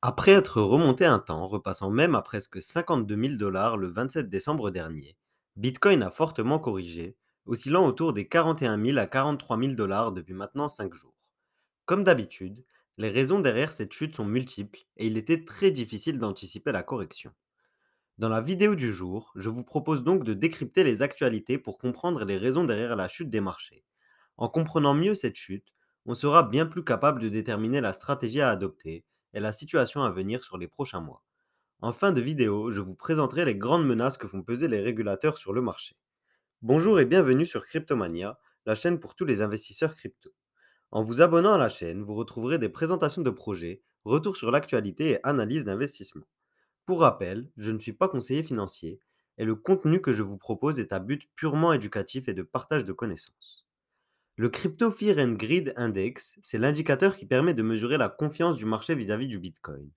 Après être remonté un temps, repassant même à presque 52 000 dollars le 27 décembre dernier, Bitcoin a fortement corrigé, oscillant autour des 41 000 à 43 000 dollars depuis maintenant 5 jours. Comme d'habitude, les raisons derrière cette chute sont multiples et il était très difficile d'anticiper la correction. Dans la vidéo du jour, je vous propose donc de décrypter les actualités pour comprendre les raisons derrière la chute des marchés. En comprenant mieux cette chute, on sera bien plus capable de déterminer la stratégie à adopter et la situation à venir sur les prochains mois. En fin de vidéo, je vous présenterai les grandes menaces que font peser les régulateurs sur le marché. Bonjour et bienvenue sur Cryptomania, la chaîne pour tous les investisseurs crypto. En vous abonnant à la chaîne, vous retrouverez des présentations de projets, retours sur l'actualité et analyses d'investissement. Pour rappel, je ne suis pas conseiller financier et le contenu que je vous propose est à but purement éducatif et de partage de connaissances. Le Crypto Fear and Greed Index, c'est l'indicateur qui permet de mesurer la confiance du marché vis-à-vis du Bitcoin.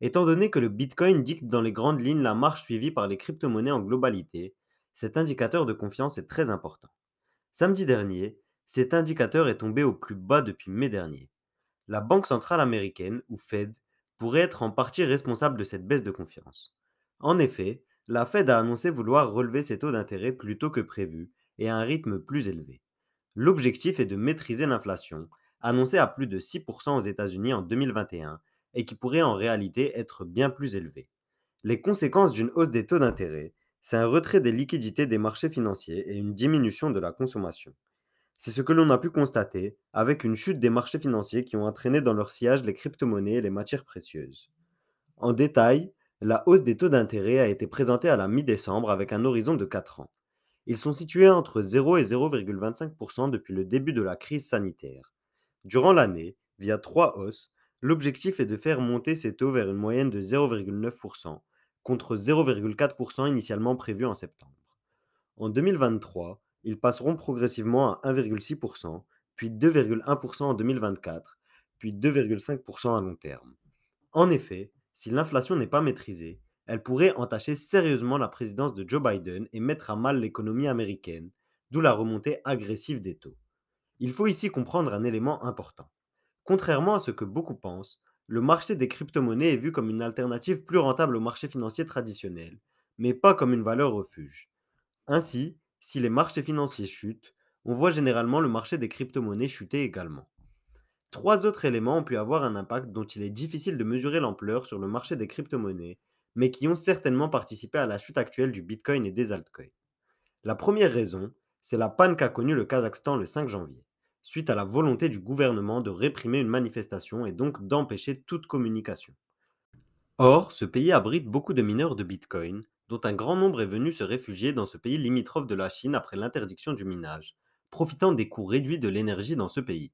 Étant donné que le Bitcoin dicte dans les grandes lignes la marche suivie par les crypto-monnaies en globalité, cet indicateur de confiance est très important. Samedi dernier, cet indicateur est tombé au plus bas depuis mai dernier. La Banque centrale américaine, ou Fed, pourrait être en partie responsable de cette baisse de confiance. En effet, la Fed a annoncé vouloir relever ses taux d'intérêt plus tôt que prévu et à un rythme plus élevé. L'objectif est de maîtriser l'inflation, annoncée à plus de 6% aux États-Unis en 2021 et qui pourrait en réalité être bien plus élevée. Les conséquences d'une hausse des taux d'intérêt, c'est un retrait des liquidités des marchés financiers et une diminution de la consommation. C'est ce que l'on a pu constater avec une chute des marchés financiers qui ont entraîné dans leur sillage les crypto-monnaies et les matières précieuses. En détail, la hausse des taux d'intérêt a été présentée à la mi-décembre avec un horizon de 4 ans. Ils sont situés entre 0 et 0,25% depuis le début de la crise sanitaire. Durant l'année, via trois hausses, l'objectif est de faire monter ces taux vers une moyenne de 0,9% contre 0,4% initialement prévu en septembre. En 2023, ils passeront progressivement à 1,6%, puis 2,1% en 2024, puis 2,5% à long terme. En effet, si l'inflation n'est pas maîtrisée, elle pourrait entacher sérieusement la présidence de Joe Biden et mettre à mal l'économie américaine, d'où la remontée agressive des taux. Il faut ici comprendre un élément important. Contrairement à ce que beaucoup pensent, le marché des crypto-monnaies est vu comme une alternative plus rentable au marché financier traditionnel, mais pas comme une valeur refuge. Ainsi, si les marchés financiers chutent, on voit généralement le marché des crypto-monnaies chuter également. Trois autres éléments ont pu avoir un impact dont il est difficile de mesurer l'ampleur sur le marché des crypto-monnaies, mais qui ont certainement participé à la chute actuelle du Bitcoin et des altcoins. La première raison, c'est la panne qu'a connue le Kazakhstan le 5 janvier, suite à la volonté du gouvernement de réprimer une manifestation et donc d'empêcher toute communication. Or, ce pays abrite beaucoup de mineurs de Bitcoin, dont un grand nombre est venu se réfugier dans ce pays limitrophe de la Chine après l'interdiction du minage, profitant des coûts réduits de l'énergie dans ce pays.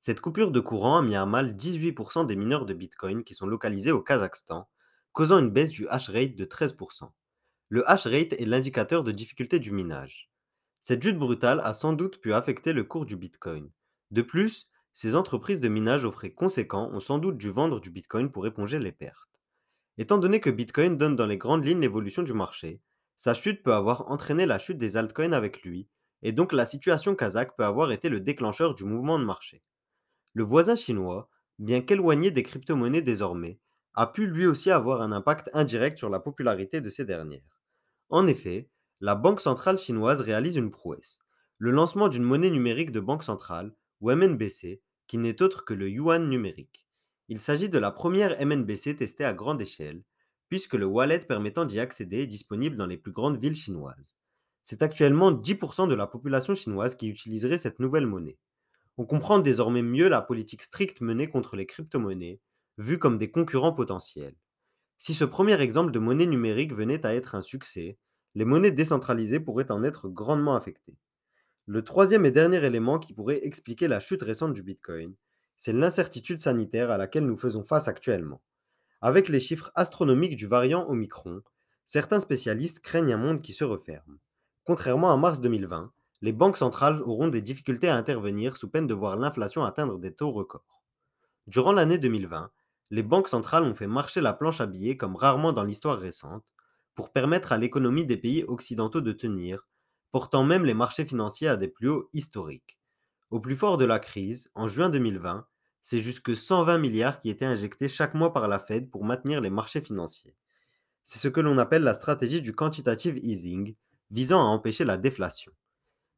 Cette coupure de courant a mis à mal 18% des mineurs de Bitcoin qui sont localisés au Kazakhstan, causant une baisse du hash rate de 13%. Le hash rate est l'indicateur de difficulté du minage. Cette chute brutale a sans doute pu affecter le cours du Bitcoin. De plus, ces entreprises de minage aux frais conséquents ont sans doute dû vendre du Bitcoin pour éponger les pertes. Étant donné que Bitcoin donne dans les grandes lignes l'évolution du marché, sa chute peut avoir entraîné la chute des altcoins avec lui, et donc la situation kazakh peut avoir été le déclencheur du mouvement de marché. Le voisin chinois, bien qu'éloigné des crypto-monnaies désormais, a pu lui aussi avoir un impact indirect sur la popularité de ces dernières. En effet, la Banque centrale chinoise réalise une prouesse, le lancement d'une monnaie numérique de banque centrale, ou MNBC, qui n'est autre que le yuan numérique. Il s'agit de la première MNBC testée à grande échelle, puisque le wallet permettant d'y accéder est disponible dans les plus grandes villes chinoises. C'est actuellement 10% de la population chinoise qui utiliserait cette nouvelle monnaie. On comprend désormais mieux la politique stricte menée contre les crypto-monnaies, vues comme des concurrents potentiels. Si ce premier exemple de monnaie numérique venait à être un succès, les monnaies décentralisées pourraient en être grandement affectées. Le troisième et dernier élément qui pourrait expliquer la chute récente du Bitcoin, c'est l'incertitude sanitaire à laquelle nous faisons face actuellement. Avec les chiffres astronomiques du variant Omicron, certains spécialistes craignent un monde qui se referme. Contrairement à mars 2020, les banques centrales auront des difficultés à intervenir sous peine de voir l'inflation atteindre des taux records. Durant l'année 2020, les banques centrales ont fait marcher la planche à billets comme rarement dans l'histoire récente, pour permettre à l'économie des pays occidentaux de tenir, portant même les marchés financiers à des plus hauts historiques. Au plus fort de la crise, en juin 2020, c'est jusque 120 milliards qui étaient injectés chaque mois par la Fed pour maintenir les marchés financiers. C'est ce que l'on appelle la stratégie du quantitative easing, visant à empêcher la déflation.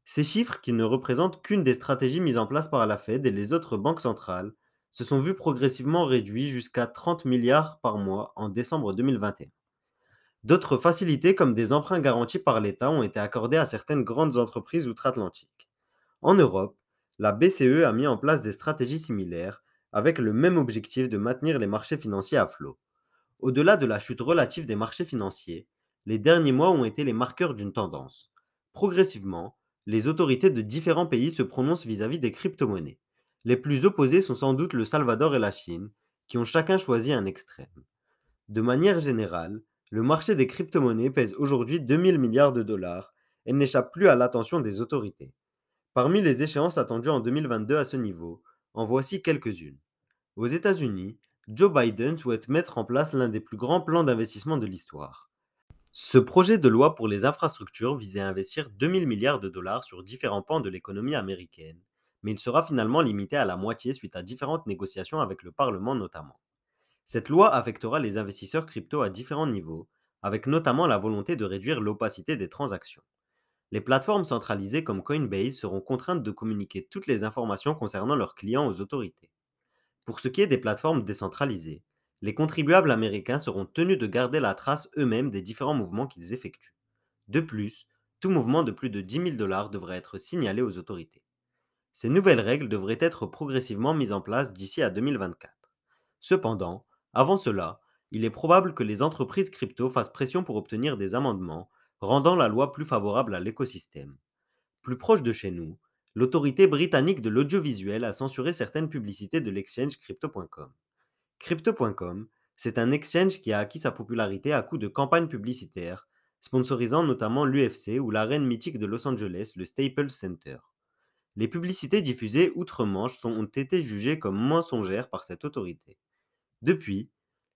Ces chiffres, qui ne représentent qu'une des stratégies mises en place par la Fed et les autres banques centrales, se sont vus progressivement réduits jusqu'à 30 milliards par mois en décembre 2021. D'autres facilités comme des emprunts garantis par l'État ont été accordés à certaines grandes entreprises outre-Atlantique. En Europe, la BCE a mis en place des stratégies similaires avec le même objectif de maintenir les marchés financiers à flot. Au-delà de la chute relative des marchés financiers, les derniers mois ont été les marqueurs d'une tendance. Progressivement, les autorités de différents pays se prononcent vis-à-vis des crypto-monnaies. Les plus opposés sont sans doute le Salvador et la Chine, qui ont chacun choisi un extrême. De manière générale, le marché des crypto-monnaies pèse aujourd'hui 2000 milliards de dollars et n'échappe plus à l'attention des autorités. Parmi les échéances attendues en 2022 à ce niveau, en voici quelques-unes. Aux États-Unis, Joe Biden souhaite mettre en place l'un des plus grands plans d'investissement de l'histoire. Ce projet de loi pour les infrastructures visait à investir 2000 milliards de dollars sur différents pans de l'économie américaine, mais il sera finalement limité à la moitié suite à différentes négociations avec le Parlement notamment. Cette loi affectera les investisseurs crypto à différents niveaux, avec notamment la volonté de réduire l'opacité des transactions. Les plateformes centralisées comme Coinbase seront contraintes de communiquer toutes les informations concernant leurs clients aux autorités. Pour ce qui est des plateformes décentralisées, les contribuables américains seront tenus de garder la trace eux-mêmes des différents mouvements qu'ils effectuent. De plus, tout mouvement de plus de 10 000 dollars devrait être signalé aux autorités. Ces nouvelles règles devraient être progressivement mises en place d'ici à 2024. Cependant, avant cela, il est probable que les entreprises crypto fassent pression pour obtenir des amendements, rendant la loi plus favorable à l'écosystème. Plus proche de chez nous, l'autorité britannique de l'audiovisuel a censuré certaines publicités de l'exchange crypto.com. Crypto.com, c'est un exchange qui a acquis sa popularité à coup de campagnes publicitaires, sponsorisant notamment l'UFC ou l'arène mythique de Los Angeles, le Staples Center. Les publicités diffusées outre-Manche ont été jugées comme mensongères par cette autorité. Depuis,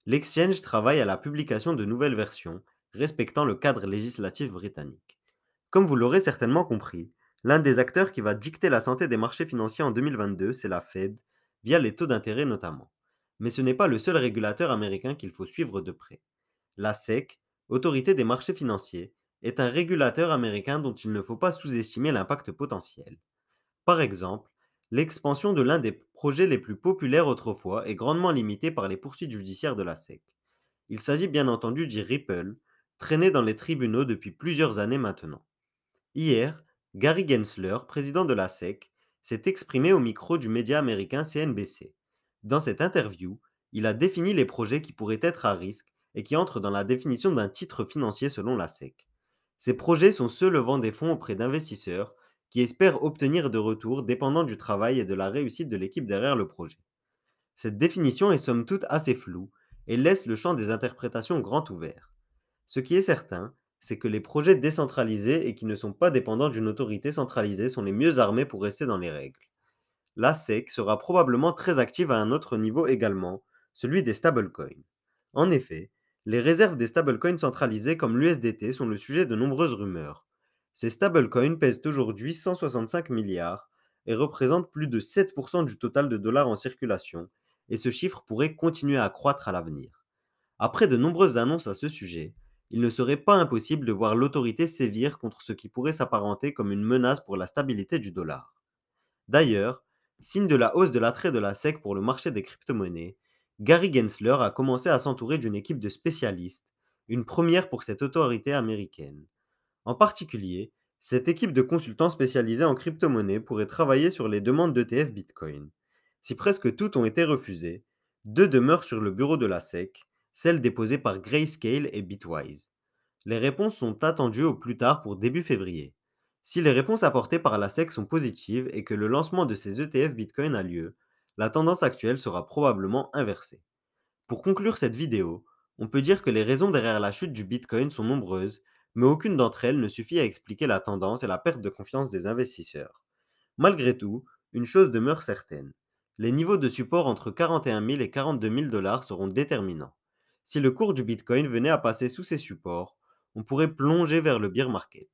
l'exchange travaille à la publication de nouvelles versions respectant le cadre législatif britannique. Comme vous l'aurez certainement compris, l'un des acteurs qui va dicter la santé des marchés financiers en 2022, c'est la Fed, via les taux d'intérêt notamment. Mais ce n'est pas le seul régulateur américain qu'il faut suivre de près. La SEC, Autorité des marchés financiers, est un régulateur américain dont il ne faut pas sous-estimer l'impact potentiel. Par exemple, l'expansion de l'un des projets les plus populaires autrefois est grandement limitée par les poursuites judiciaires de la SEC. Il s'agit bien entendu du Ripple, traîné dans les tribunaux depuis plusieurs années maintenant. Hier, Gary Gensler, président de la SEC, s'est exprimé au micro du média américain CNBC. Dans cette interview, il a défini les projets qui pourraient être à risque et qui entrent dans la définition d'un titre financier selon la SEC. Ces projets sont ceux levant des fonds auprès d'investisseurs qui espèrent obtenir de retours dépendant du travail et de la réussite de l'équipe derrière le projet. Cette définition est somme toute assez floue et laisse le champ des interprétations grand ouvert. Ce qui est certain, c'est que les projets décentralisés et qui ne sont pas dépendants d'une autorité centralisée sont les mieux armés pour rester dans les règles la SEC sera probablement très active à un autre niveau également, celui des stablecoins. En effet, les réserves des stablecoins centralisés comme l'USDT sont le sujet de nombreuses rumeurs. Ces stablecoins pèsent aujourd'hui 165 milliards et représentent plus de 7% du total de dollars en circulation, et ce chiffre pourrait continuer à croître à l'avenir. Après de nombreuses annonces à ce sujet, il ne serait pas impossible de voir l'autorité sévir contre ce qui pourrait s'apparenter comme une menace pour la stabilité du dollar. D'ailleurs, Signe de la hausse de l'attrait de la SEC pour le marché des crypto-monnaies, Gary Gensler a commencé à s'entourer d'une équipe de spécialistes, une première pour cette autorité américaine. En particulier, cette équipe de consultants spécialisés en crypto-monnaies pourrait travailler sur les demandes d'ETF Bitcoin. Si presque toutes ont été refusées, deux demeurent sur le bureau de la SEC, celles déposées par Grayscale et Bitwise. Les réponses sont attendues au plus tard pour début février. Si les réponses apportées par la SEC sont positives et que le lancement de ces ETF Bitcoin a lieu, la tendance actuelle sera probablement inversée. Pour conclure cette vidéo, on peut dire que les raisons derrière la chute du Bitcoin sont nombreuses, mais aucune d'entre elles ne suffit à expliquer la tendance et la perte de confiance des investisseurs. Malgré tout, une chose demeure certaine. Les niveaux de support entre 41 000 et 42 000 dollars seront déterminants. Si le cours du Bitcoin venait à passer sous ces supports, on pourrait plonger vers le bear market.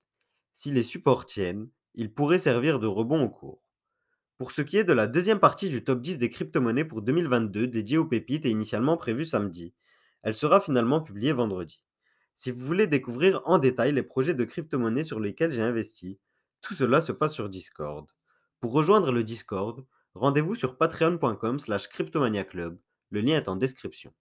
Si les supports tiennent, ils pourraient servir de rebond au cours. Pour ce qui est de la deuxième partie du top 10 des crypto-monnaies pour 2022 dédiée aux pépites et initialement prévue samedi, elle sera finalement publiée vendredi. Si vous voulez découvrir en détail les projets de crypto-monnaies sur lesquels j'ai investi, tout cela se passe sur Discord. Pour rejoindre le Discord, rendez-vous sur patreon.com slash cryptomaniaclub, le lien est en description.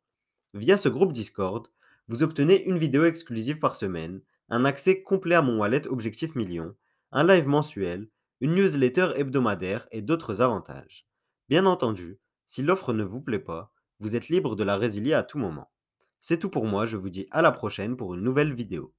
Via ce groupe Discord, vous obtenez une vidéo exclusive par semaine, un accès complet à mon wallet Objectif Million, un live mensuel, une newsletter hebdomadaire et d'autres avantages. Bien entendu, si l'offre ne vous plaît pas, vous êtes libre de la résilier à tout moment. C'est tout pour moi, je vous dis à la prochaine pour une nouvelle vidéo.